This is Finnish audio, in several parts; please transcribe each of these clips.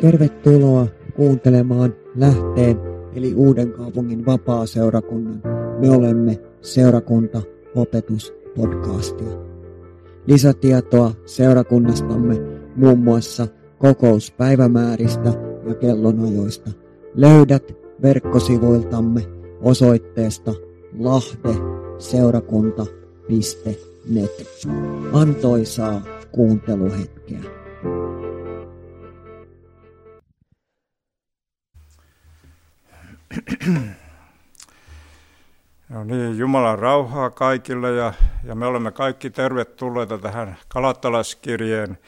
Tervetuloa kuuntelemaan Lähteen eli Uuden kaupungin vapaa-seurakunnan Me olemme seurakunta opetuspodcastia. Lisätietoa seurakunnastamme muun muassa kokouspäivämääristä ja kellonajoista löydät verkkosivuiltamme osoitteesta lahdeseurakunta.net. Antoisaa kuunteluhetkeä. No niin, Jumalan rauhaa kaikille ja, ja me olemme kaikki tervetulleita tähän Kalattalaskirjeen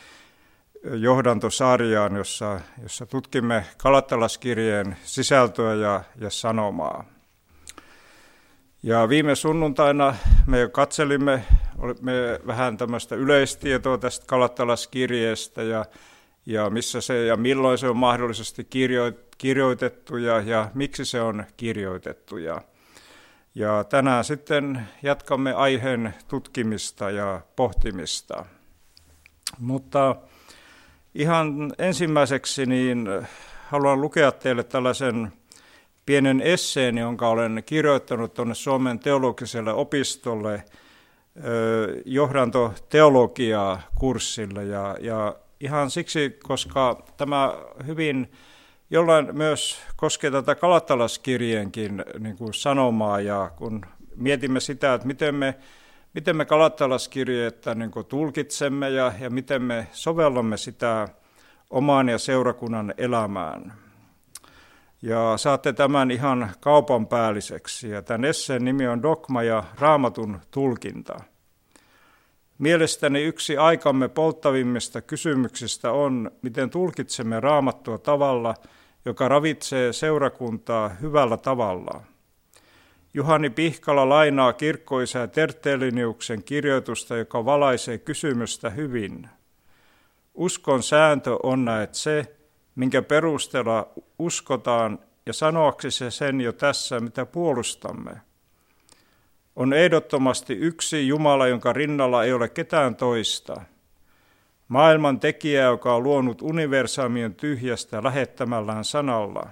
johdantosarjaan, jossa, jossa tutkimme Kalattalaskirjeen sisältöä ja, ja sanomaa. Ja viime sunnuntaina me katselimme me vähän tämmöistä yleistietoa tästä Kalattalaskirjeestä ja, ja missä se ja milloin se on mahdollisesti kirjoitettu ja, ja miksi se on kirjoitettu. Ja, ja tänään sitten jatkamme aiheen tutkimista ja pohtimista. Mutta ihan ensimmäiseksi niin haluan lukea teille tällaisen pienen esseen, jonka olen kirjoittanut tuonne Suomen teologiselle opistolle johdantoteologiaa kurssille. Ja, ja ihan siksi, koska tämä hyvin jollain myös koskee tätä Kalattalaskirjeenkin niin kuin sanomaa ja kun mietimme sitä, että miten me, miten me Kalattalaskirjeettä niin kuin tulkitsemme ja, ja miten me sovellamme sitä omaan ja seurakunnan elämään. Ja saatte tämän ihan kaupan päälliseksi. Ja tämän esseen nimi on Dogma ja raamatun tulkinta. Mielestäni yksi aikamme polttavimmista kysymyksistä on, miten tulkitsemme raamattua tavalla, joka ravitsee seurakuntaa hyvällä tavalla. Juhani Pihkala lainaa kirkkoisää Tertteliniuksen kirjoitusta, joka valaisee kysymystä hyvin. Uskon sääntö on näet se, minkä perusteella uskotaan ja sanoaksi se sen jo tässä, mitä puolustamme. On ehdottomasti yksi Jumala, jonka rinnalla ei ole ketään toista. Maailman tekijä, joka on luonut universaamien tyhjästä lähettämällään sanalla.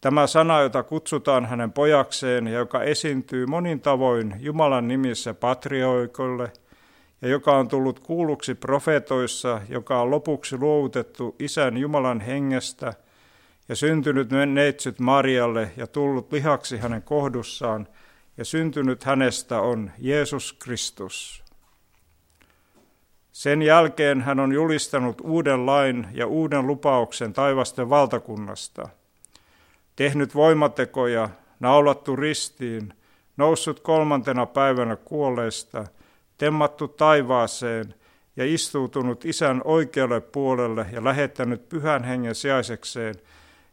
Tämä sana, jota kutsutaan hänen pojakseen ja joka esiintyy monin tavoin Jumalan nimissä patrioikolle – ja joka on tullut kuulluksi profetoissa, joka on lopuksi luovutettu Isän Jumalan hengestä ja syntynyt neitsyt Marialle ja tullut lihaksi hänen kohdussaan ja syntynyt hänestä on Jeesus Kristus. Sen jälkeen hän on julistanut uuden lain ja uuden lupauksen taivasten valtakunnasta, tehnyt voimatekoja, naulattu ristiin, noussut kolmantena päivänä kuolleista – temmattu taivaaseen ja istuutunut isän oikealle puolelle ja lähettänyt pyhän hengen sijaisekseen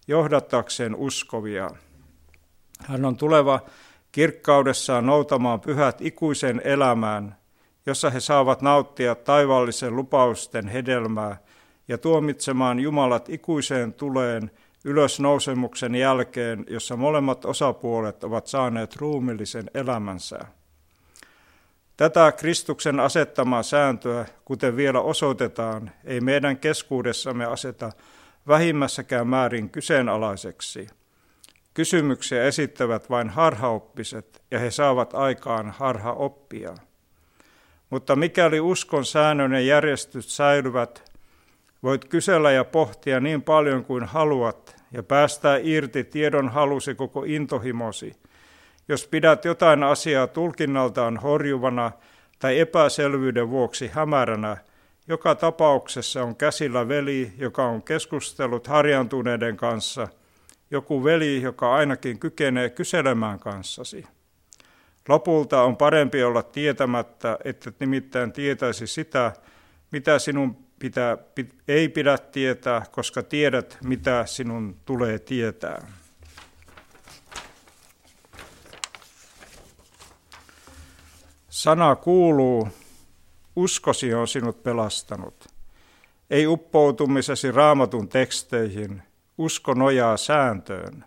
johdattakseen uskovia. Hän on tuleva kirkkaudessaan noutamaan pyhät ikuiseen elämään, jossa he saavat nauttia taivaallisen lupausten hedelmää ja tuomitsemaan Jumalat ikuiseen tuleen ylösnousemuksen jälkeen, jossa molemmat osapuolet ovat saaneet ruumillisen elämänsä. Tätä Kristuksen asettamaa sääntöä, kuten vielä osoitetaan, ei meidän keskuudessamme aseta vähimmässäkään määrin kyseenalaiseksi. Kysymyksiä esittävät vain harhaoppiset, ja he saavat aikaan harhaoppia. Mutta mikäli uskon säännön ja järjestys säilyvät, voit kysellä ja pohtia niin paljon kuin haluat ja päästää irti tiedon halusi koko intohimosi – jos pidät jotain asiaa tulkinnaltaan horjuvana tai epäselvyyden vuoksi hämäränä, joka tapauksessa on käsillä veli, joka on keskustellut harjantuneiden kanssa, joku veli, joka ainakin kykenee kyselemään kanssasi. Lopulta on parempi olla tietämättä, että nimittäin tietäisi sitä, mitä sinun pitää, ei pidä tietää, koska tiedät, mitä sinun tulee tietää. Sana kuuluu, uskosi on sinut pelastanut. Ei uppoutumisesi raamatun teksteihin, usko nojaa sääntöön.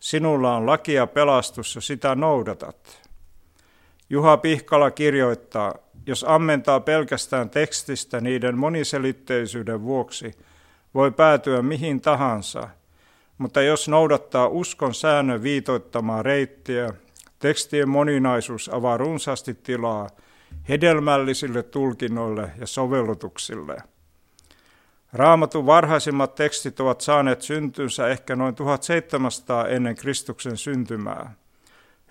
Sinulla on laki ja pelastus, ja sitä noudatat. Juha Pihkala kirjoittaa, jos ammentaa pelkästään tekstistä niiden moniselitteisyyden vuoksi, voi päätyä mihin tahansa, mutta jos noudattaa uskon säännön viitoittamaa reittiä, tekstien moninaisuus avaa runsaasti tilaa hedelmällisille tulkinnoille ja sovellutuksille. Raamatun varhaisimmat tekstit ovat saaneet syntynsä ehkä noin 1700 ennen Kristuksen syntymää.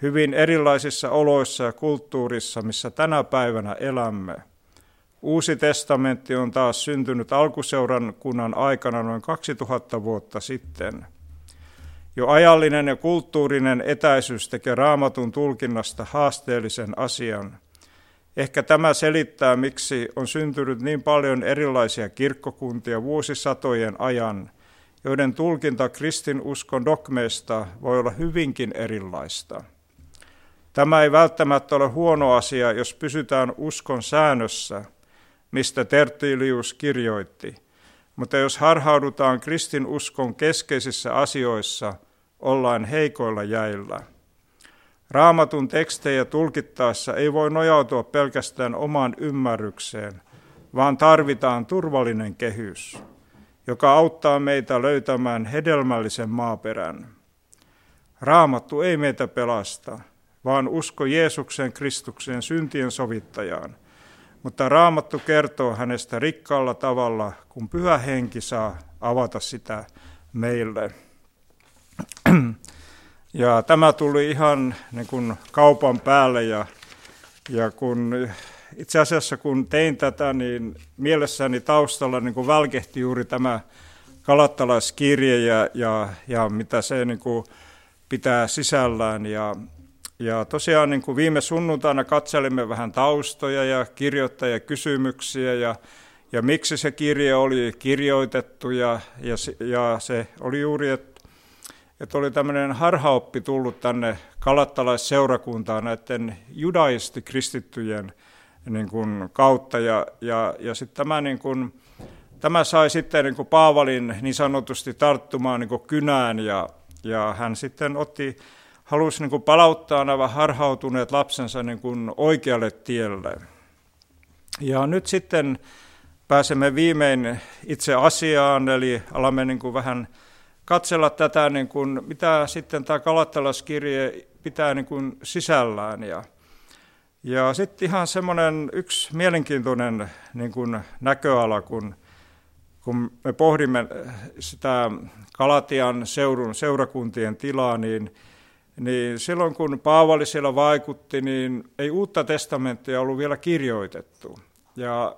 Hyvin erilaisissa oloissa ja kulttuurissa, missä tänä päivänä elämme. Uusi testamentti on taas syntynyt alkuseuran kunnan aikana noin 2000 vuotta sitten. Jo ajallinen ja kulttuurinen etäisyys tekee raamatun tulkinnasta haasteellisen asian – Ehkä tämä selittää, miksi on syntynyt niin paljon erilaisia kirkkokuntia vuosisatojen ajan, joiden tulkinta kristinuskon dogmeista voi olla hyvinkin erilaista. Tämä ei välttämättä ole huono asia, jos pysytään uskon säännössä, mistä Tertilius kirjoitti, mutta jos harhaudutaan kristinuskon keskeisissä asioissa, ollaan heikoilla jäillä. Raamatun tekstejä tulkittaessa ei voi nojautua pelkästään omaan ymmärrykseen, vaan tarvitaan turvallinen kehys, joka auttaa meitä löytämään hedelmällisen maaperän. Raamattu ei meitä pelasta, vaan usko Jeesuksen Kristuksen syntien sovittajaan. Mutta Raamattu kertoo hänestä rikkaalla tavalla, kun pyhä henki saa avata sitä meille. Ja tämä tuli ihan niin kuin kaupan päälle ja, ja kun itse asiassa kun tein tätä, niin mielessäni taustalla niin kuin välkehti juuri tämä kalattalaiskirje ja, ja, ja mitä se niin kuin pitää sisällään. Ja, ja tosiaan niin kuin viime sunnuntaina katselimme vähän taustoja ja kirjoittajakysymyksiä ja, ja miksi se kirje oli kirjoitettu ja, ja, ja se oli juuri, että että oli tämmöinen harhaoppi tullut tänne kalattalaisseurakuntaan näiden judaistikristittyjen niin kuin, kautta. Ja, ja, ja sitten tämä, niin kuin, tämä sai sitten niin kuin Paavalin niin sanotusti tarttumaan niin kuin kynään ja, ja hän sitten otti, halusi niin kuin palauttaa nämä harhautuneet lapsensa niin kuin oikealle tielle. Ja nyt sitten pääsemme viimein itse asiaan, eli alamme niin kuin vähän katsella tätä, niin kuin, mitä sitten tämä kalattalaskirje pitää niin kuin sisällään. Ja, ja sitten ihan semmoinen yksi mielenkiintoinen niin kuin näköala, kun, kun me pohdimme sitä Kalatian seurun, seurakuntien tilaa, niin, niin silloin kun Paavali siellä vaikutti, niin ei uutta testamenttia ollut vielä kirjoitettu. Ja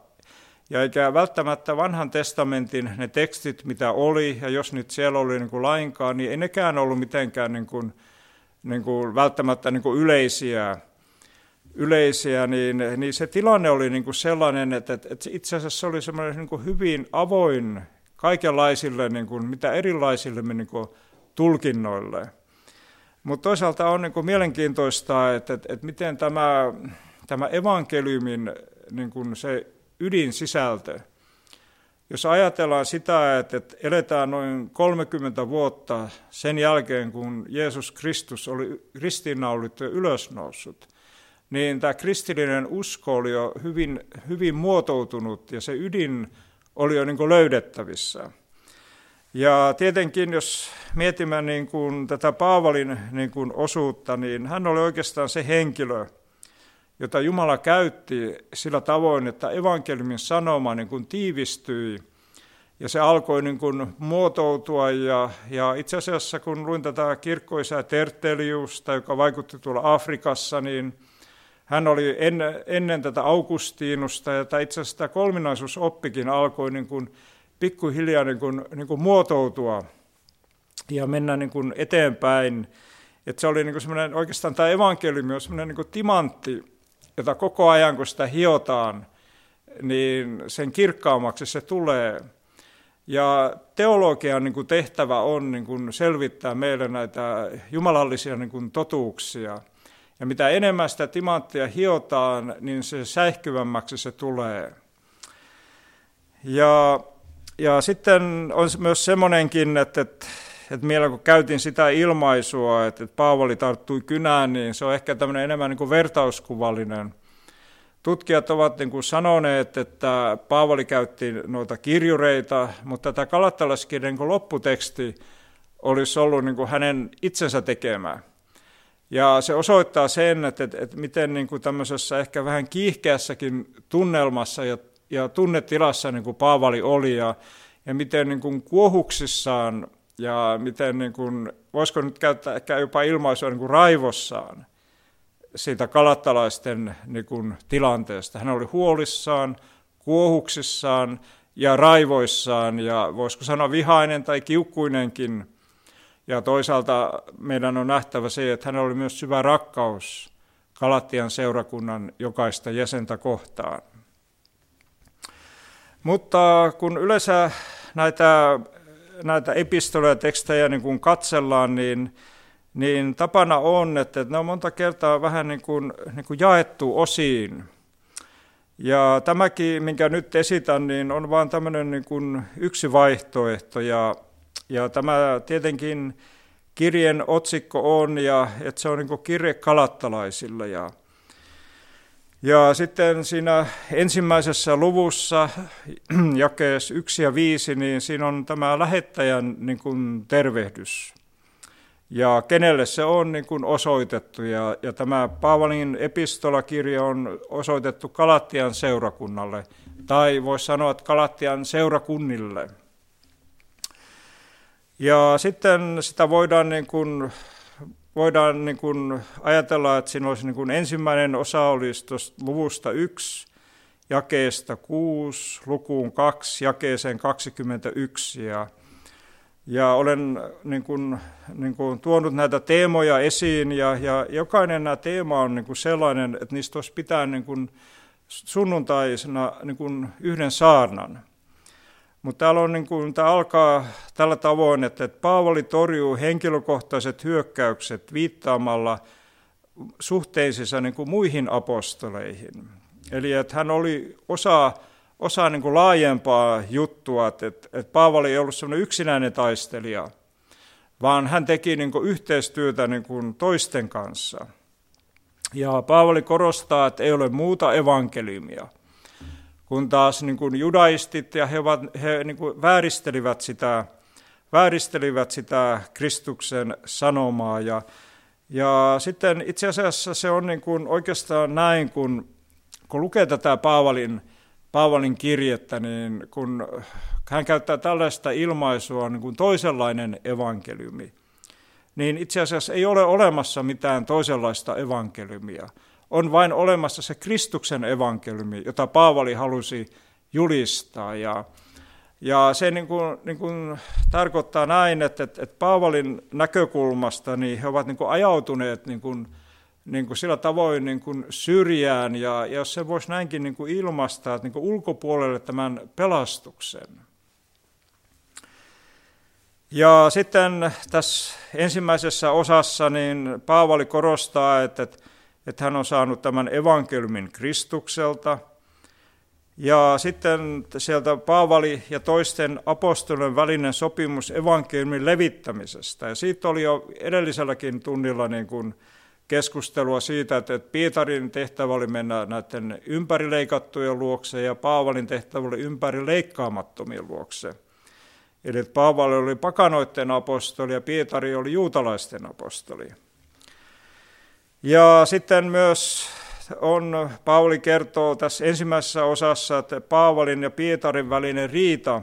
ja eikä välttämättä vanhan testamentin ne tekstit, mitä oli, ja jos nyt siellä oli niin kuin lainkaan, niin ei nekään ollut mitenkään niin kuin, niin kuin välttämättä niin kuin yleisiä, yleisiä niin, niin se tilanne oli niin kuin sellainen, että, että itse asiassa se oli semmoinen niin kuin hyvin avoin kaikenlaisille, niin kuin, mitä erilaisille niin kuin, tulkinnoille. Mutta toisaalta on niin kuin mielenkiintoista, että, että, että miten tämä, tämä evankeliumin niin kuin se ydinsisältö. Jos ajatellaan sitä, että eletään noin 30 vuotta sen jälkeen, kun Jeesus Kristus oli ristiinnaulittu ja ylösnoussut, niin tämä kristillinen usko oli jo hyvin, hyvin muotoutunut ja se ydin oli jo niin löydettävissä. Ja tietenkin, jos mietimme niin kuin tätä Paavalin niin kuin osuutta, niin hän oli oikeastaan se henkilö, jota Jumala käytti sillä tavoin, että evankeliumin sanoma niin kuin tiivistyi ja se alkoi niin kuin muotoutua. Ja, ja itse asiassa kun luin tätä kirkkoisää Terteliusta, joka vaikutti tuolla Afrikassa, niin hän oli en, ennen tätä Augustiinusta, ja tämä itse asiassa tämä kolminaisuusoppikin alkoi niin kuin pikkuhiljaa niin kuin, niin kuin muotoutua ja mennä niin kuin eteenpäin. Että se oli niin kuin oikeastaan tämä evankeliumi on semmoinen niin timantti, jota koko ajan kun sitä hiotaan, niin sen kirkkaammaksi se tulee. Ja teologian niin kuin tehtävä on niin kuin selvittää meille näitä jumalallisia niin kuin totuuksia. Ja mitä enemmän sitä timanttia hiotaan, niin se säihkyvämmäksi se tulee. Ja, ja sitten on myös semmoinenkin, että, että että mielellä kun käytin sitä ilmaisua, että, että Paavali tarttui kynään, niin se on ehkä tämmöinen enemmän niin kuin vertauskuvallinen. Tutkijat ovat niin kuin sanoneet, että Paavali käytti noita kirjureita, mutta tämä kalattalaskirjan niin lopputeksti olisi ollut niin kuin hänen itsensä tekemää. Ja se osoittaa sen, että, että, että miten niin kuin tämmöisessä ehkä vähän kiihkeässäkin tunnelmassa ja, ja tunnetilassa niin kuin Paavali oli ja, ja miten niin kuin kuohuksissaan ja miten, niin kuin, voisiko nyt käyttää ehkä jopa ilmaisua niin kuin raivossaan siitä kalattalaisten niin kuin, tilanteesta. Hän oli huolissaan, kuohuksissaan ja raivoissaan ja voisiko sanoa vihainen tai kiukkuinenkin ja toisaalta meidän on nähtävä se, että hänellä oli myös syvä rakkaus Kalattian seurakunnan jokaista jäsentä kohtaan. Mutta kun yleensä näitä, näitä epistoleja tekstejä niin kun katsellaan, niin, niin tapana on, että ne on monta kertaa vähän niin kuin, niin kuin jaettu osiin. Ja tämäkin, minkä nyt esitän, niin on vain tämmöinen niin kuin yksi vaihtoehto. Ja ja tämä tietenkin kirjeen otsikko on, ja että se on niin kirje kalattalaisille. Ja, ja sitten siinä ensimmäisessä luvussa, jakees 1 ja 5, niin siinä on tämä lähettäjän niin kuin tervehdys. Ja kenelle se on niin kuin osoitettu. Ja, ja tämä Paavalin epistolakirja on osoitettu Kalattian seurakunnalle, tai voisi sanoa, että Kalattian seurakunnille – ja sitten sitä voidaan, niin kuin, voidaan niin kuin ajatella, että siinä olisi niin kuin ensimmäinen osa olisi luvusta 1, jakeesta 6, lukuun 2, jakeeseen 21. Ja, ja olen niin kuin, niin kuin tuonut näitä teemoja esiin, ja, ja jokainen nämä teema on niin kuin sellainen, että niistä olisi pitää niin kuin sunnuntaisena niin kuin yhden saarnan. Mutta täällä on niin kuin, tämä alkaa tällä tavoin, että, että Paavali torjuu henkilökohtaiset hyökkäykset viittaamalla suhteisissa niin kuin muihin apostoleihin. Eli että hän oli osa, osa niin kuin laajempaa juttua, että, että Paavali ei ollut sellainen yksinäinen taistelija, vaan hän teki niin kuin yhteistyötä niin kuin toisten kanssa. Ja Paavali korostaa, että ei ole muuta evankeliumia – kun taas niin kuin judaistit ja he, ovat, he niin kuin vääristelivät, sitä, vääristelivät sitä Kristuksen sanomaa. Ja, ja sitten itse asiassa se on niin kuin oikeastaan näin, kun, kun lukee tätä Paavalin, Paavalin kirjettä, niin kun hän käyttää tällaista ilmaisua niin kuin toisenlainen evankeliumi, niin itse asiassa ei ole olemassa mitään toisenlaista evankeliumia on vain olemassa se Kristuksen evankeliumi, jota Paavali halusi julistaa. Ja, ja se niin kuin, niin kuin tarkoittaa näin, että, että, että Paavalin näkökulmasta niin he ovat niin kuin ajautuneet niin kuin, niin kuin sillä tavoin niin kuin syrjään, ja, ja jos se voisi näinkin niin kuin ilmaista, että niin kuin ulkopuolelle tämän pelastuksen. Ja sitten tässä ensimmäisessä osassa niin Paavali korostaa, että, että että hän on saanut tämän evankeliumin Kristukselta. Ja sitten sieltä Paavali ja toisten apostolien välinen sopimus evankeliumin levittämisestä. Ja siitä oli jo edelliselläkin tunnilla niin kuin keskustelua siitä, että Pietarin tehtävä oli mennä näiden ympärileikattujen luokse ja Paavalin tehtävä oli ympärileikkaamattomien luokse. Eli Paavali oli pakanoiden apostoli ja Pietari oli juutalaisten apostoli. Ja sitten myös on, Pauli kertoo tässä ensimmäisessä osassa, että Paavalin ja Pietarin välinen riita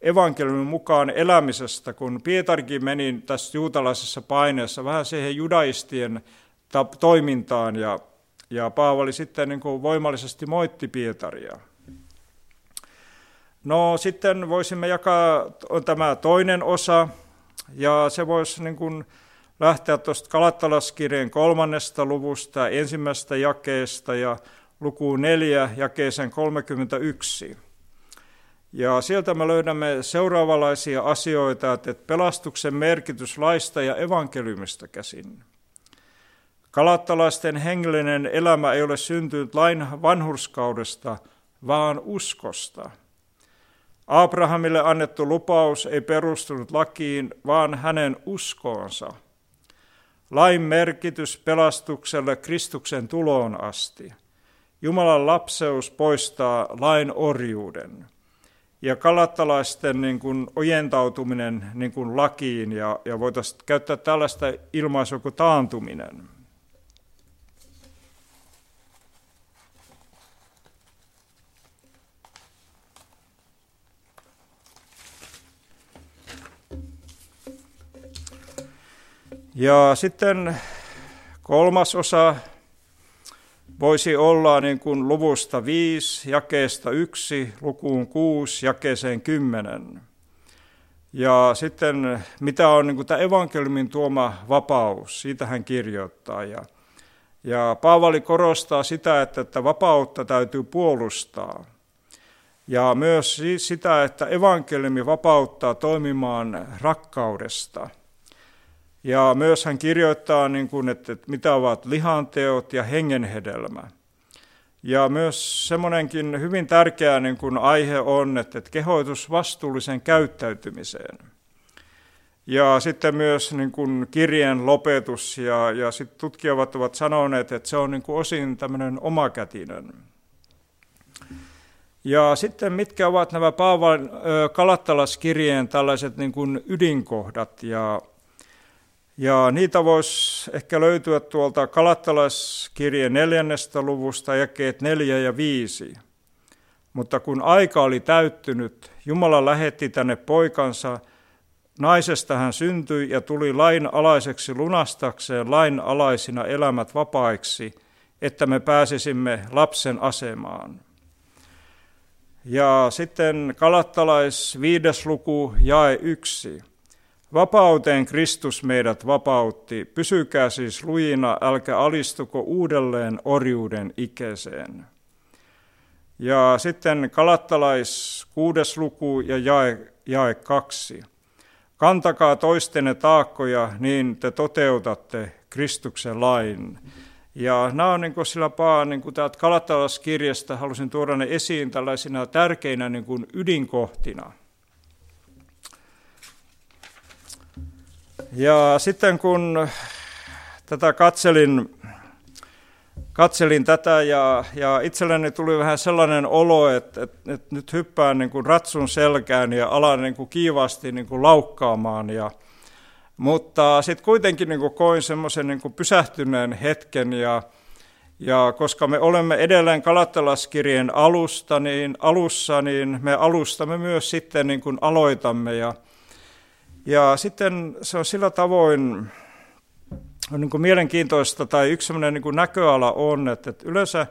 evankeliumin mukaan elämisestä, kun Pietarikin meni tässä juutalaisessa paineessa vähän siihen judaistien toimintaan ja, ja Paavali sitten niin kuin voimallisesti moitti Pietaria. No sitten voisimme jakaa tämä toinen osa ja se voisi niin kuin lähteä tuosta Kalattalaskirjeen kolmannesta luvusta, ensimmäisestä jakeesta ja lukuun neljä jakeeseen 31. Ja sieltä me löydämme seuraavanlaisia asioita, että pelastuksen merkitys laista ja evankeliumista käsin. Kalattalaisten hengellinen elämä ei ole syntynyt lain vanhurskaudesta, vaan uskosta. Abrahamille annettu lupaus ei perustunut lakiin, vaan hänen uskoonsa – Lain merkitys pelastukselle Kristuksen tuloon asti. Jumalan lapseus poistaa lain orjuuden. Ja kalattalaisten niin kuin ojentautuminen niin kuin lakiin, ja, ja voitaisiin käyttää tällaista ilmaisua kuin taantuminen. Ja sitten kolmas osa voisi olla niin kuin luvusta 5, jakeesta 1, lukuun 6, jakeeseen 10. Ja sitten mitä on niin kuin tämä evankeliumin tuoma vapaus, siitä hän kirjoittaa. Ja, ja Paavali korostaa sitä, että, että vapautta täytyy puolustaa. Ja myös sitä, että evankeliumi vapauttaa toimimaan rakkaudesta – ja myös hän kirjoittaa, niin kuin, että, että mitä ovat lihanteot ja hengenhedelmä. Ja myös semmoinenkin hyvin tärkeä niin kuin aihe on, että, että kehoitus vastuulliseen käyttäytymiseen. Ja sitten myös niin kuin kirjeen lopetus, ja, ja sitten tutkijat ovat sanoneet, että se on niin kuin osin tämmöinen omakätinen. Ja sitten mitkä ovat nämä Paavan Kalattalaskirjeen tällaiset niin kuin ydinkohdat, ja ja niitä voisi ehkä löytyä tuolta Kalattalaiskirjeen neljännestä luvusta, jakeet neljä ja viisi. Mutta kun aika oli täyttynyt, Jumala lähetti tänne poikansa, naisesta hän syntyi ja tuli lain alaiseksi lunastakseen lain alaisina elämät vapaiksi, että me pääsisimme lapsen asemaan. Ja sitten Kalattalais viides luku, jae yksi. Vapauteen Kristus meidät vapautti, pysykää siis lujina, älkä alistuko uudelleen orjuuden ikeeseen. Ja sitten Kalattalais kuudes luku ja jae, jae kaksi. Kantakaa toistenne taakkoja, niin te toteutatte Kristuksen lain. Ja nämä on niin kuin sillä paa, niin kuin täältä Kalattalaskirjasta halusin tuoda ne esiin tällaisina tärkeinä niin kuin ydinkohtina – Ja sitten kun tätä katselin, katselin tätä ja, ja itselleni tuli vähän sellainen olo, että, että, että nyt hyppään niin kuin ratsun selkään ja alan niin kuin kiivaasti niin kuin laukkaamaan. Ja, mutta sitten kuitenkin niin kuin koin semmoisen niin pysähtyneen hetken ja, ja koska me olemme edelleen Kalattalaskirjeen alusta, niin alussa, niin me alustamme myös sitten niin kuin aloitamme. Ja, ja sitten se on sillä tavoin on niin kuin mielenkiintoista, tai yksi sellainen niin näköala on, että, että yleensä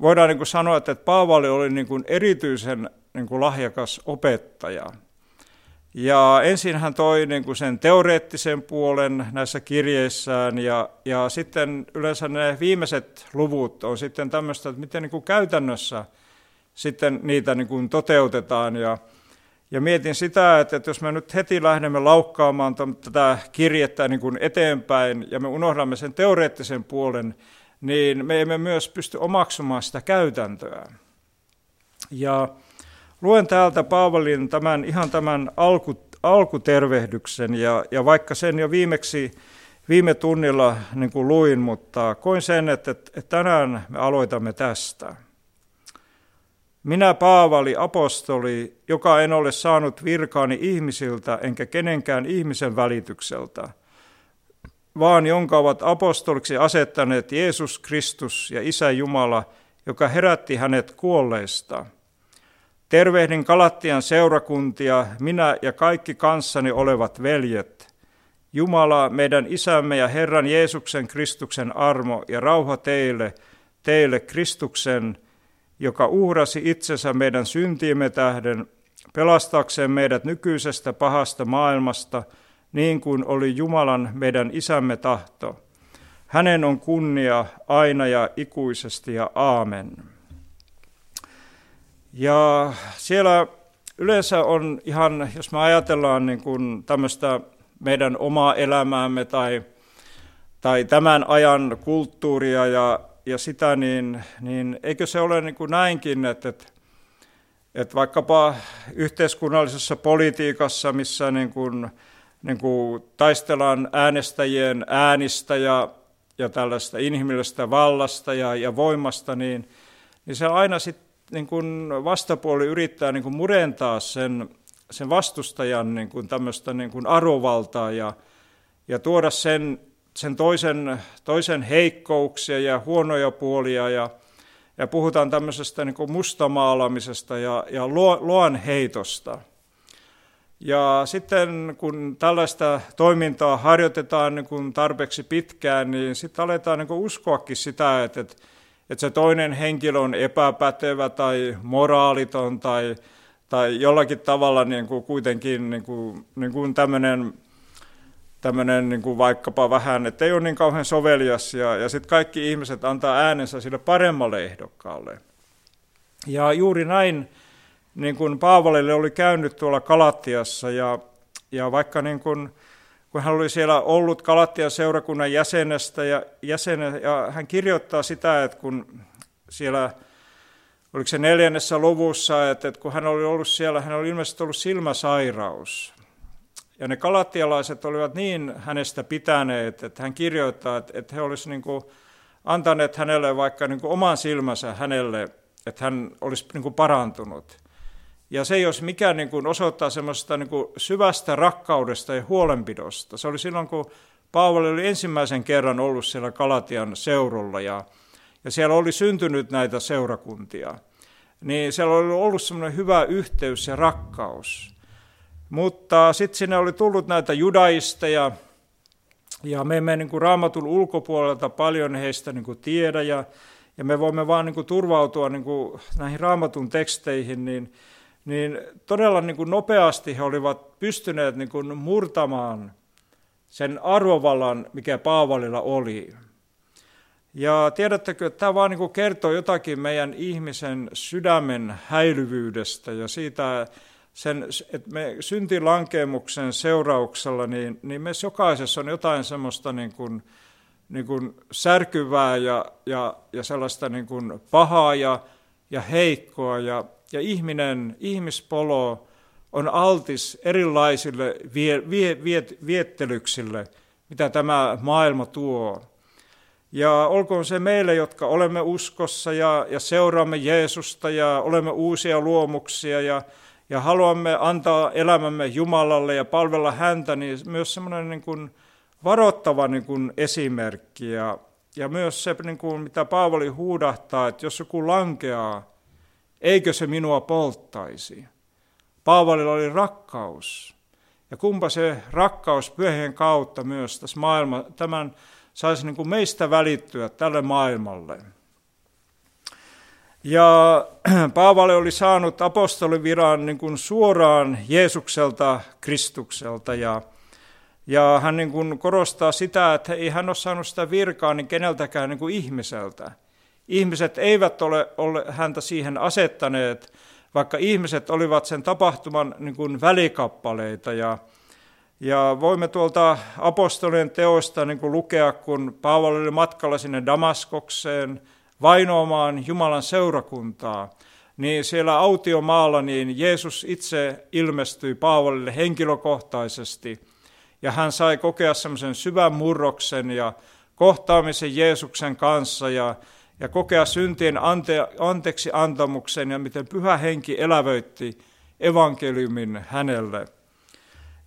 voidaan niin kuin sanoa, että, että Paavali oli niin kuin erityisen niin kuin lahjakas opettaja. Ja ensin hän toi niin kuin sen teoreettisen puolen näissä kirjeissään, ja, ja sitten yleensä ne viimeiset luvut on sitten tämmöistä, että miten niin kuin käytännössä sitten niitä niin kuin toteutetaan. Ja, ja mietin sitä, että jos me nyt heti lähdemme laukkaamaan tätä kirjettä niin kuin eteenpäin ja me unohdamme sen teoreettisen puolen, niin me emme myös pysty omaksumaan sitä käytäntöä. Ja luen täältä Paavalin tämän, ihan tämän alku, alkutervehdyksen, ja, ja vaikka sen jo viimeksi viime tunnilla niin kuin luin, mutta koin sen, että, että tänään me aloitamme tästä. Minä Paavali, apostoli, joka en ole saanut virkaani ihmisiltä enkä kenenkään ihmisen välitykseltä, vaan jonka ovat apostoliksi asettaneet Jeesus Kristus ja Isä Jumala, joka herätti hänet kuolleista. Tervehdin Kalattian seurakuntia, minä ja kaikki kanssani olevat veljet. Jumala, meidän Isämme ja Herran Jeesuksen Kristuksen armo ja rauha teille, teille Kristuksen, joka uhrasi itsensä meidän syntiimme tähden, pelastaakseen meidät nykyisestä pahasta maailmasta, niin kuin oli Jumalan meidän isämme tahto. Hänen on kunnia aina ja ikuisesti ja aamen. Ja siellä yleensä on ihan, jos me ajatellaan niin kuin tämmöistä meidän omaa elämäämme tai, tai tämän ajan kulttuuria ja ja sitä, niin, niin eikö se ole niin kuin näinkin, että, että, että vaikkapa yhteiskunnallisessa politiikassa, missä niin kuin, niin kuin taistellaan äänestäjien äänistä ja, ja tällaista inhimillistä vallasta ja, ja voimasta, niin, niin se aina sitten niin kun vastapuoli yrittää niin kun murentaa sen, sen vastustajan niin kun tämmöistä niin kun arvovaltaa ja, ja tuoda sen, sen toisen, toisen heikkouksia ja huonoja puolia ja, ja puhutaan tämmöisestä niin kuin mustamaalaamisesta ja, ja luonheitosta. Ja sitten kun tällaista toimintaa harjoitetaan niin kuin tarpeeksi pitkään, niin sitten aletaan niin kuin uskoakin sitä, että, että, että se toinen henkilö on epäpätevä tai moraaliton tai, tai jollakin tavalla niin kuin kuitenkin niin kuin, niin kuin tämmöinen tämmöinen niin kuin vaikkapa vähän, että ei ole niin kauhean sovelias ja, ja sitten kaikki ihmiset antaa äänensä sille paremmalle ehdokkaalle. Ja juuri näin niin kuin Paavalille oli käynyt tuolla Kalattiassa ja, ja vaikka niin kuin, kun hän oli siellä ollut Kalattian seurakunnan jäsenestä ja, jäsenen, ja hän kirjoittaa sitä, että kun siellä oliko se neljännessä luvussa, että, että kun hän oli ollut siellä, hän oli ilmeisesti ollut silmäsairaus. Ja ne kalattialaiset olivat niin hänestä pitäneet, että hän kirjoittaa, että, he olisivat niin antaneet hänelle vaikka niin kuin oman silmänsä hänelle, että hän olisi niin kuin parantunut. Ja se, jos mikä niin kuin osoittaa semmoista niin kuin syvästä rakkaudesta ja huolenpidosta. Se oli silloin, kun Paavali oli ensimmäisen kerran ollut siellä Kalatian seurulla ja, ja siellä oli syntynyt näitä seurakuntia. Niin siellä oli ollut semmoinen hyvä yhteys ja rakkaus. Mutta sitten sinne oli tullut näitä judaisteja, ja me emme niin kuin raamatun ulkopuolelta paljon heistä niin kuin tiedä, ja, ja me voimme vaan niin kuin turvautua niin kuin näihin raamatun teksteihin, niin, niin todella niin kuin nopeasti he olivat pystyneet niin kuin murtamaan sen arvovallan, mikä Paavalilla oli. Ja tiedättekö, että tämä vaan niin kertoo jotakin meidän ihmisen sydämen häilyvyydestä ja siitä, sen, että me syntilankemuksen seurauksella, niin, niin meissä jokaisessa on jotain semmoista niin kuin, niin kuin särkyvää ja, ja, ja sellaista niin kuin pahaa ja, ja heikkoa. Ja, ja ihminen, ihmispolo on altis erilaisille vie, vie, viet, viettelyksille, mitä tämä maailma tuo. Ja olkoon se meille, jotka olemme uskossa ja, ja seuraamme Jeesusta ja olemme uusia luomuksia ja ja haluamme antaa elämämme Jumalalle ja palvella häntä, niin myös semmoinen niin kuin varoittava niin kuin esimerkki ja, ja myös se, niin kuin, mitä Paavali huudahtaa, että jos joku lankeaa, eikö se minua polttaisi. Paavalilla oli rakkaus. Ja kumpa se rakkaus pyhien kautta myös tässä maailma, tämän saisi niin kuin meistä välittyä tälle maailmalle. Ja Paavali oli saanut apostoliviran niin kuin suoraan Jeesukselta, Kristukselta ja, ja hän niin kuin korostaa sitä, että ei hän ole saanut sitä virkaa niin keneltäkään niin kuin ihmiseltä. Ihmiset eivät ole, ole häntä siihen asettaneet, vaikka ihmiset olivat sen tapahtuman niin kuin välikappaleita. Ja, ja voimme tuolta apostolien teosta niin kuin lukea, kun Paavali oli matkalla sinne Damaskokseen – vainoamaan Jumalan seurakuntaa, niin siellä autiomaalla niin Jeesus itse ilmestyi Paavalille henkilökohtaisesti ja hän sai kokea semmoisen syvän murroksen ja kohtaamisen Jeesuksen kanssa ja, ja kokea syntien ante, anteeksi antamuksen ja miten pyhä henki elävöitti evankeliumin hänelle.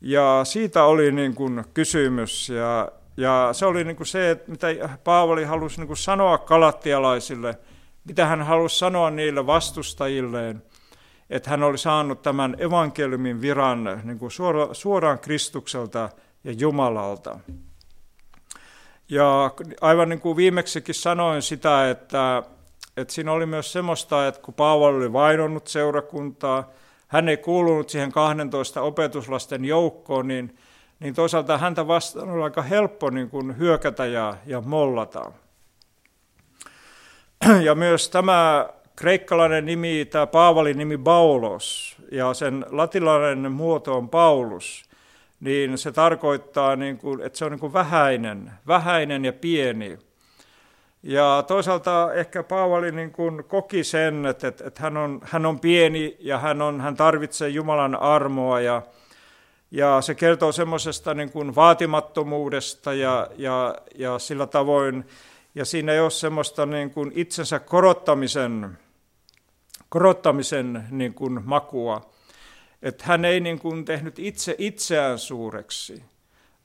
Ja siitä oli niin kuin kysymys ja ja se oli niin kuin se, että mitä Paavali halusi niin kuin sanoa kalattialaisille, mitä hän halusi sanoa niille vastustajilleen, että hän oli saanut tämän evankeliumin viran niin kuin suora, suoraan Kristukselta ja Jumalalta. Ja aivan niin kuin viimeksikin sanoin sitä, että, että siinä oli myös semmoista, että kun Paavali oli vainonnut seurakuntaa, hän ei kuulunut siihen 12 opetuslasten joukkoon, niin niin toisaalta häntä vastaan on aika helppo niin kuin hyökätä ja, ja mollata. Ja myös tämä kreikkalainen nimi, tämä Paavalin nimi Baulos, ja sen latinalainen muoto on Paulus, niin se tarkoittaa, niin kuin, että se on niin kuin vähäinen, vähäinen ja pieni. Ja toisaalta ehkä Paavali niin kuin koki sen, että, että hän, on, hän on pieni ja hän, on, hän tarvitsee Jumalan armoa ja, Ja se kertoo semmoisesta niin kuin vaatimattomuudesta ja, ja, ja sillä tavoin, ja siinä ei ole semmoista niin kuin itsensä korottamisen, korottamisen niin kuin makua. Että hän ei niin kuin tehnyt itse itseään suureksi,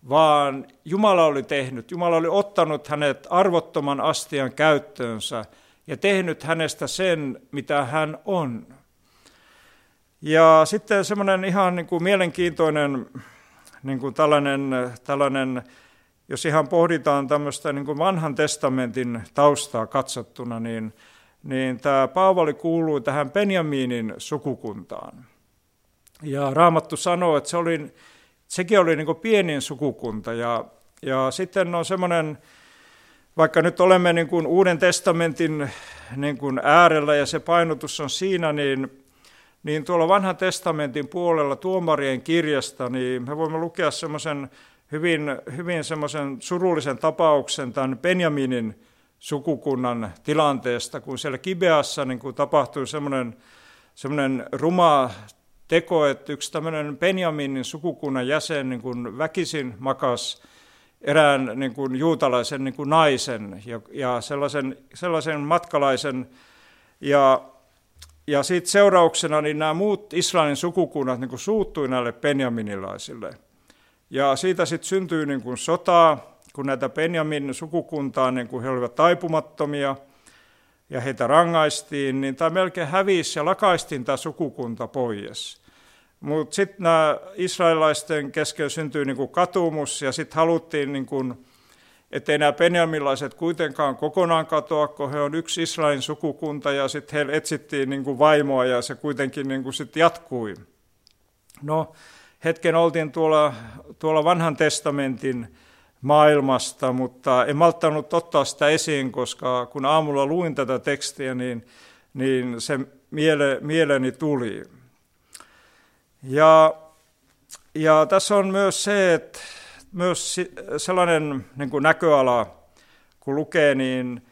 vaan Jumala oli tehnyt, Jumala oli ottanut hänet arvottoman astian käyttöönsä ja tehnyt hänestä sen, mitä hän on. Ja sitten semmoinen ihan niin kuin mielenkiintoinen niin kuin tällainen, tällainen, jos ihan pohditaan tämmöistä niin kuin vanhan testamentin taustaa katsottuna, niin, niin tämä Paavali kuuluu tähän Benjaminin sukukuntaan. Ja Raamattu sanoo, että se oli, sekin oli niin kuin pienin sukukunta. Ja, ja sitten on semmoinen, vaikka nyt olemme niin kuin Uuden testamentin niin kuin äärellä ja se painotus on siinä, niin niin tuolla vanhan testamentin puolella tuomarien kirjasta, niin me voimme lukea semmoisen hyvin, hyvin semmoisen surullisen tapauksen tämän Benjaminin sukukunnan tilanteesta, kun siellä Kibeassa niin kun tapahtui semmoinen, semmoinen ruma teko, että yksi tämmöinen Benjaminin sukukunnan jäsen niin kun väkisin makas erään niin kuin juutalaisen niin kuin naisen ja, ja sellaisen, sellaisen matkalaisen. Ja ja sitten seurauksena niin nämä muut Israelin sukukunnat niin suuttui näille penjaminilaisille. Ja siitä sitten syntyi niin kuin sotaa, kun näitä Benjamin sukukuntaa, niin kuin he olivat taipumattomia ja heitä rangaistiin, niin tämä melkein hävisi ja lakaistiin tämä sukukunta pois. Mutta sitten nämä israelilaisten kesken syntyi niin kuin katumus ja sitten haluttiin niin kuin ettei nämä penjamilaiset kuitenkaan kokonaan katoa, kun he on yksi Israelin sukukunta ja sitten heille etsittiin niin kuin vaimoa ja se kuitenkin niin kuin sitten jatkui. No, hetken oltiin tuolla, tuolla vanhan testamentin maailmasta, mutta en malttanut ottaa sitä esiin, koska kun aamulla luin tätä tekstiä, niin, niin se miele, mieleni tuli. Ja, ja tässä on myös se, että myös sellainen niin kuin näköala, kun lukee, niin,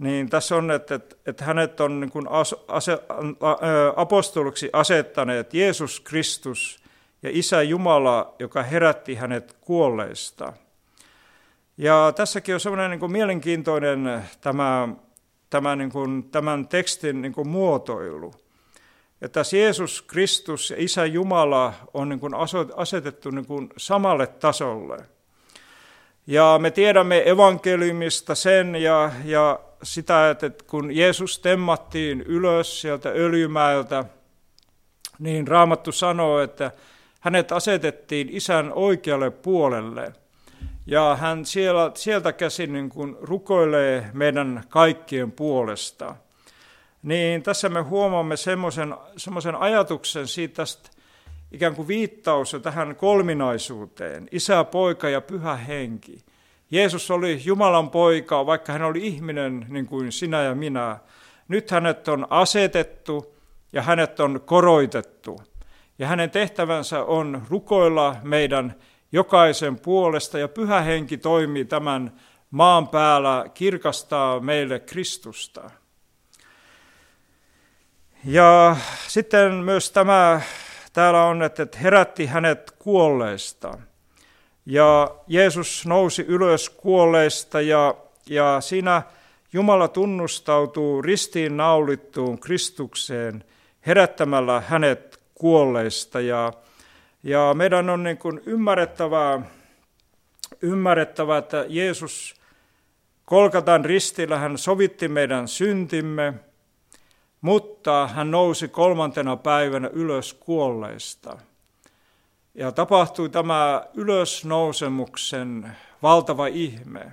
niin tässä on, että, että, hänet on niin kuin ase, apostoliksi asettaneet Jeesus Kristus ja Isä Jumala, joka herätti hänet kuolleista. Ja tässäkin on sellainen niin kuin mielenkiintoinen tämä, tämä niin kuin, tämän tekstin niin kuin muotoilu että Jeesus Kristus ja Isä Jumala on niin kuin asetettu niin kuin samalle tasolle. Ja me tiedämme evankeliumista sen ja, ja sitä, että kun Jeesus temmattiin ylös sieltä öljymäeltä, niin Raamattu sanoo, että hänet asetettiin isän oikealle puolelle. Ja hän siellä, sieltä käsin niin kuin rukoilee meidän kaikkien puolesta niin tässä me huomaamme semmoisen, ajatuksen siitä tästä ikään kuin viittaus tähän kolminaisuuteen, isä, poika ja pyhä henki. Jeesus oli Jumalan poika, vaikka hän oli ihminen niin kuin sinä ja minä. Nyt hänet on asetettu ja hänet on koroitettu. Ja hänen tehtävänsä on rukoilla meidän jokaisen puolesta, ja pyhä henki toimii tämän maan päällä, kirkastaa meille Kristusta. Ja sitten myös tämä, täällä on, että herätti hänet kuolleista. Ja Jeesus nousi ylös kuolleista ja, ja siinä Jumala tunnustautuu ristiin naulittuun Kristukseen herättämällä hänet kuolleista. Ja, ja meidän on niin kuin ymmärrettävää, ymmärrettävää, että Jeesus Kolkatan ristillä hän sovitti meidän syntimme – mutta hän nousi kolmantena päivänä ylös kuolleista. Ja tapahtui tämä ylösnousemuksen valtava ihme.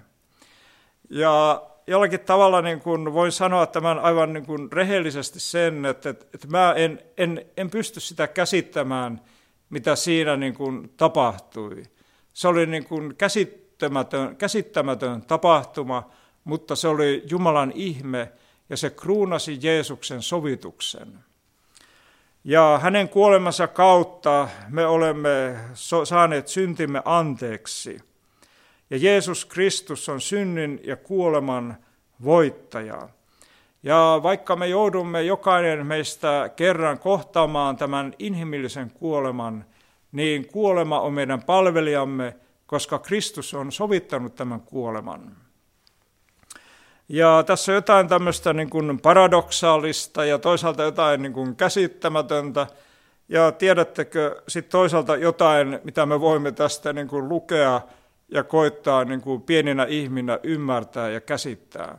Ja jollakin tavalla niin kuin voin sanoa tämän aivan niin kuin rehellisesti sen, että, että, että mä en, en, en pysty sitä käsittämään, mitä siinä niin kuin tapahtui. Se oli niin kuin käsittämätön, käsittämätön tapahtuma, mutta se oli Jumalan ihme, ja se kruunasi Jeesuksen sovituksen. Ja hänen kuolemansa kautta me olemme saaneet syntimme anteeksi. Ja Jeesus Kristus on synnin ja kuoleman voittaja. Ja vaikka me joudumme jokainen meistä kerran kohtaamaan tämän inhimillisen kuoleman, niin kuolema on meidän palvelijamme, koska Kristus on sovittanut tämän kuoleman. Ja tässä on jotain tämmöistä niin kuin paradoksaalista ja toisaalta jotain niin kuin käsittämätöntä. Ja tiedättekö sitten toisaalta jotain, mitä me voimme tästä niin kuin lukea ja koittaa niin kuin pieninä ihminä ymmärtää ja käsittää.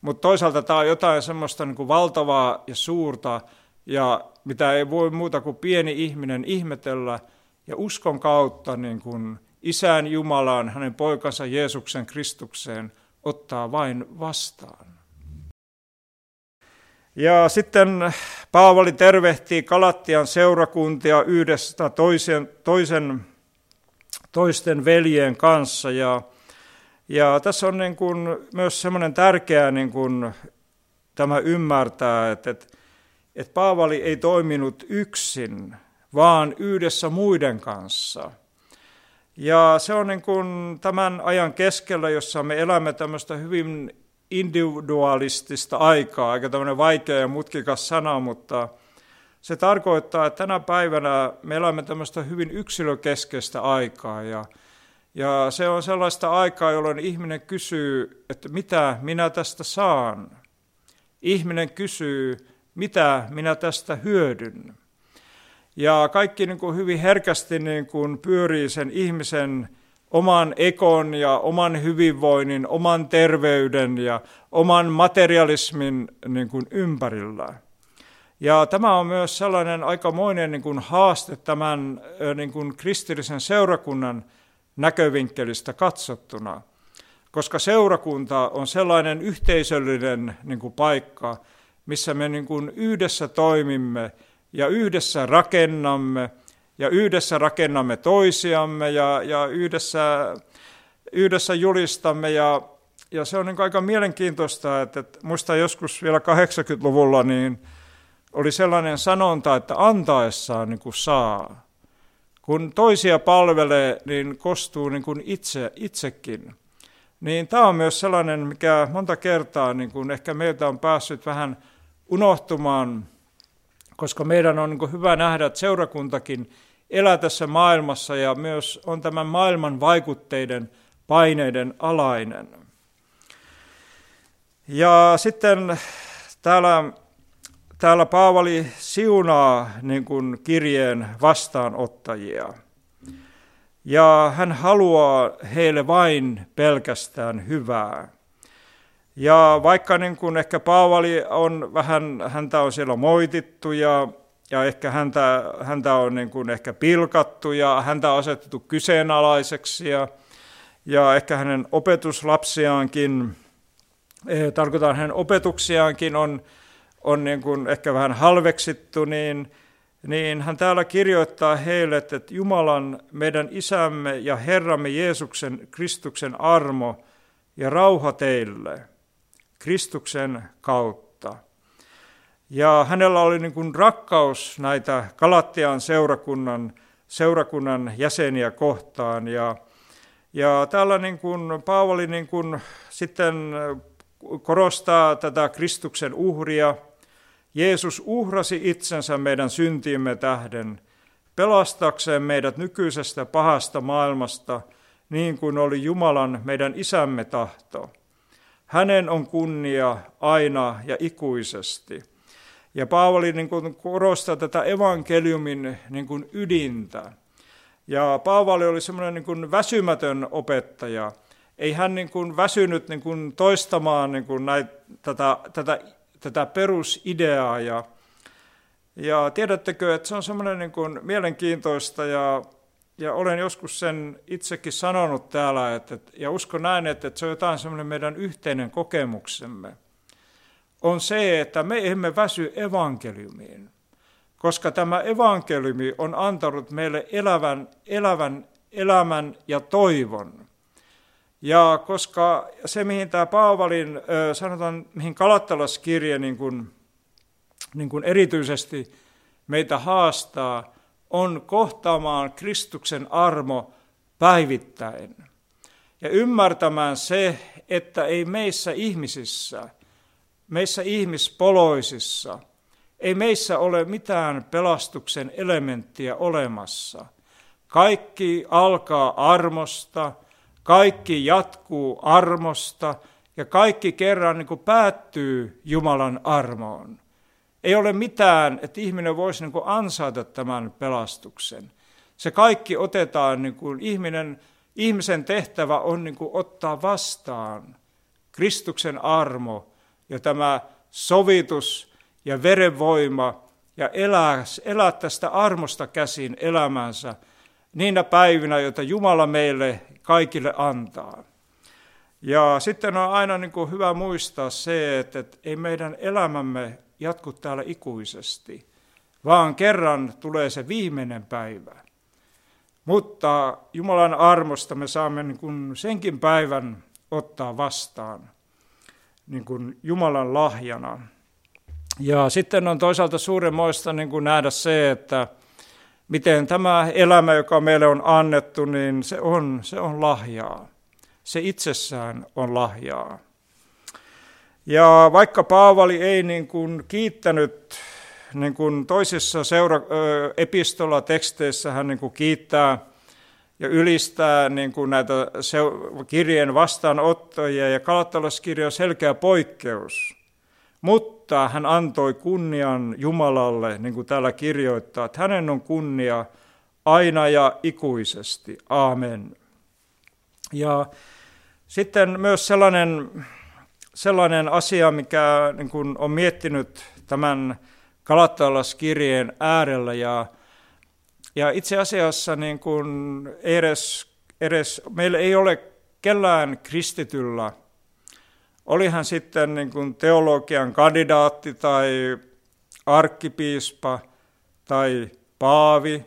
Mutta toisaalta tämä on jotain semmoista niin kuin valtavaa ja suurta, ja mitä ei voi muuta kuin pieni ihminen ihmetellä ja uskon kautta niin kuin Isään Jumalaan, hänen poikansa Jeesuksen Kristukseen ottaa vain vastaan. Ja sitten Paavali tervehtii Kalattian seurakuntia yhdessä toisen, toisen, toisten veljen kanssa. Ja, ja tässä on niin kuin myös semmoinen tärkeä niin kuin tämä ymmärtää, että, että, että Paavali ei toiminut yksin, vaan yhdessä muiden kanssa – ja se on niin kuin tämän ajan keskellä, jossa me elämme tämmöistä hyvin individualistista aikaa, aika tämmöinen vaikea ja mutkikas sana, mutta se tarkoittaa, että tänä päivänä me elämme tämmöistä hyvin yksilökeskeistä aikaa ja, ja se on sellaista aikaa, jolloin ihminen kysyy, että mitä minä tästä saan. Ihminen kysyy, mitä minä tästä hyödyn. Ja kaikki niin kuin hyvin herkästi niin kuin pyörii sen ihmisen oman ekon ja oman hyvinvoinnin, oman terveyden ja oman materialismin niin kuin ympärillä. Ja tämä on myös sellainen aikamoinen niin kuin haaste tämän niin kuin kristillisen seurakunnan näkövinkkelistä katsottuna, koska seurakunta on sellainen yhteisöllinen niin kuin paikka, missä me niin kuin yhdessä toimimme – ja yhdessä rakennamme ja yhdessä rakennamme toisiamme ja, ja yhdessä, yhdessä julistamme ja, ja se on niin aika mielenkiintoista, että, että muista joskus vielä 80-luvulla niin oli sellainen sanonta, että antaessaan niin kuin saa. Kun toisia palvelee, niin kostuu niin kuin itse, itsekin. Niin tämä on myös sellainen, mikä monta kertaa niin kuin ehkä meiltä on päässyt vähän unohtumaan – koska meidän on niin hyvä nähdä, että seurakuntakin elää tässä maailmassa ja myös on tämän maailman vaikutteiden paineiden alainen. Ja sitten täällä, täällä Paavali siunaa niin kuin kirjeen vastaanottajia. Ja hän haluaa heille vain pelkästään hyvää. Ja vaikka niin kuin ehkä Paavali on vähän, häntä on siellä moitittu ja, ja ehkä häntä, häntä on niin kuin ehkä pilkattu ja häntä on asetettu kyseenalaiseksi ja, ja ehkä hänen opetuslapsiaankin, eh, tarkoitan hänen opetuksiaankin on, on niin kuin ehkä vähän halveksittu, niin, niin hän täällä kirjoittaa heille, että Jumalan, meidän isämme ja Herramme Jeesuksen Kristuksen armo ja rauha teille – Kristuksen kautta. Ja hänellä oli niin kuin rakkaus näitä Galattian seurakunnan, seurakunnan jäseniä kohtaan. Ja, ja täällä niin kuin Paavali niin kuin sitten korostaa tätä Kristuksen uhria. Jeesus uhrasi itsensä meidän syntiimme tähden, pelastakseen meidät nykyisestä pahasta maailmasta, niin kuin oli Jumalan meidän isämme tahto. Hänen on kunnia aina ja ikuisesti. Ja Paavali niin kuin korostaa tätä evankeliumin niin kuin ydintä. Ja Paavali oli semmoinen niin väsymätön opettaja. Ei hän niin kuin väsynyt niin kuin toistamaan niin kuin näitä, tätä, tätä, tätä perusideaa. Ja, ja tiedättekö, että se on semmoinen niin kuin mielenkiintoista ja ja olen joskus sen itsekin sanonut täällä, että, ja uskon näin, että, että se on jotain semmoinen meidän yhteinen kokemuksemme, on se, että me emme väsy evankeliumiin, koska tämä evankeliumi on antanut meille elävän, elävän elämän ja toivon. Ja koska se, mihin tämä Paavalin, sanotaan, mihin Kalattalaskirje niin kuin, niin kuin erityisesti meitä haastaa, on kohtaamaan Kristuksen armo päivittäin ja ymmärtämään se, että ei meissä ihmisissä, meissä ihmispoloisissa, ei meissä ole mitään pelastuksen elementtiä olemassa, Kaikki alkaa armosta, kaikki jatkuu armosta ja kaikki kerran niin kuin päättyy Jumalan armoon. Ei ole mitään, että ihminen voisi niin kuin ansaita tämän pelastuksen. Se kaikki otetaan, niin kuin ihminen, ihmisen tehtävä on niin kuin ottaa vastaan Kristuksen armo ja tämä sovitus ja verenvoima ja elää, elää tästä armosta käsin elämänsä niinä päivinä, joita Jumala meille kaikille antaa. Ja sitten on aina niin kuin hyvä muistaa se, että, että ei meidän elämämme jatku täällä ikuisesti, vaan kerran tulee se viimeinen päivä. Mutta Jumalan armosta me saamme niin kuin senkin päivän ottaa vastaan niin kuin Jumalan lahjana. Ja sitten on toisaalta suuremmoista niin kuin nähdä se, että miten tämä elämä, joka meille on annettu, niin se on, se on lahjaa. Se itsessään on lahjaa. Ja vaikka Paavali ei niin kuin kiittänyt niin kuin toisissa seura- epistolateksteissä hän niin kuin kiittää ja ylistää niin kuin näitä kirjeen vastaanottajia, ja kalattalaskirja on selkeä poikkeus. Mutta hän antoi kunnian Jumalalle, niin kuin täällä kirjoittaa, että hänen on kunnia aina ja ikuisesti. Aamen. Ja sitten myös sellainen, sellainen asia, mikä niin kuin on miettinyt tämän kalattalaskirjeen äärellä ja ja itse asiassa niin kuin edes, edes, meillä ei ole kellään kristityllä, oli hän sitten niin kuin teologian kandidaatti tai arkkipiispa tai paavi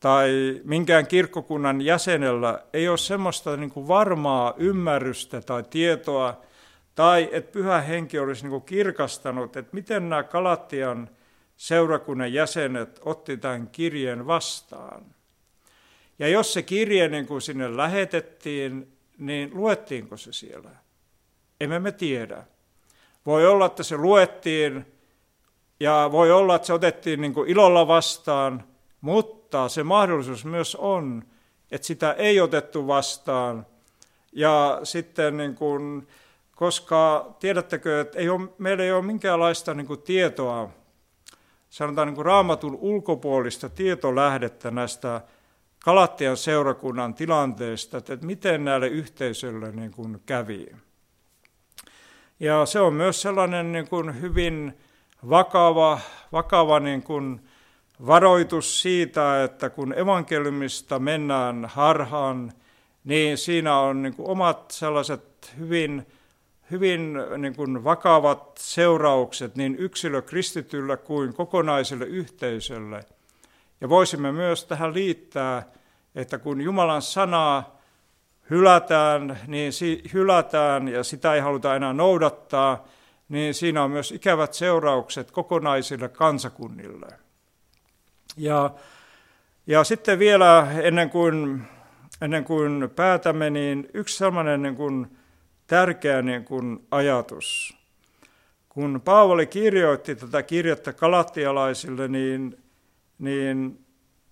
tai minkään kirkkokunnan jäsenellä ei ole semmoista niin kuin varmaa ymmärrystä tai tietoa, tai että pyhä henki olisi niin kirkastanut, että miten nämä Galatian seurakunnan jäsenet otti tämän kirjeen vastaan. Ja jos se kirje niin kuin sinne lähetettiin, niin luettiinko se siellä? Emme me tiedä. Voi olla, että se luettiin ja voi olla, että se otettiin niin kuin ilolla vastaan, mutta se mahdollisuus myös on, että sitä ei otettu vastaan. Ja sitten, niin kuin, koska tiedättekö, että ei ole, meillä ei ole minkäänlaista niin kuin tietoa sanotaan niin kuin raamatun ulkopuolista tietolähdettä näistä Kalattian seurakunnan tilanteesta, että miten näille yhteisöille niin kuin kävi. Ja se on myös sellainen niin kuin hyvin vakava, vakava niin kuin varoitus siitä, että kun evankeliumista mennään harhaan, niin siinä on niin kuin omat sellaiset hyvin hyvin niin kuin vakavat seuraukset niin yksilökristityllä kuin kokonaiselle yhteisölle. Ja voisimme myös tähän liittää, että kun Jumalan sanaa hylätään, niin hylätään ja sitä ei haluta enää noudattaa, niin siinä on myös ikävät seuraukset kokonaisille kansakunnille. Ja, ja sitten vielä ennen kuin, ennen kuin päätämme, niin yksi sellainen niin kuin tärkeä niin kuin ajatus. Kun Paavali kirjoitti tätä kirjettä kalatialaisille, niin, niin,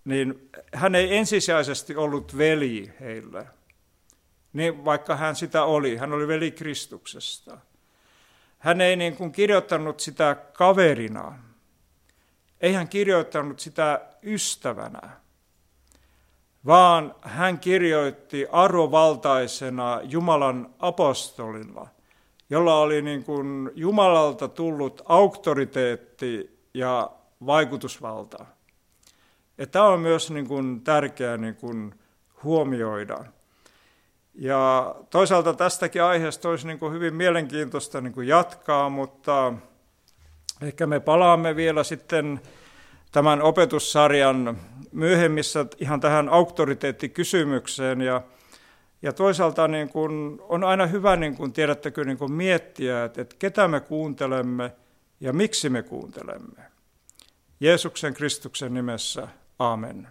niin hän ei ensisijaisesti ollut veli heille, niin vaikka hän sitä oli. Hän oli veli Kristuksesta. Hän ei niin kuin kirjoittanut sitä kaverina. Ei hän kirjoittanut sitä ystävänä vaan hän kirjoitti arvovaltaisena Jumalan apostolilla, jolla oli niin kuin Jumalalta tullut auktoriteetti ja vaikutusvalta. Ja tämä on myös niin kuin tärkeää niin kuin huomioida. Ja toisaalta tästäkin aiheesta olisi niin kuin hyvin mielenkiintoista niin kuin jatkaa, mutta ehkä me palaamme vielä sitten tämän opetussarjan myöhemmissä ihan tähän auktoriteettikysymykseen ja, ja toisaalta niin kuin on aina hyvä, niin kuin tiedättekö, niin kuin miettiä, että, että ketä me kuuntelemme ja miksi me kuuntelemme. Jeesuksen Kristuksen nimessä, amen.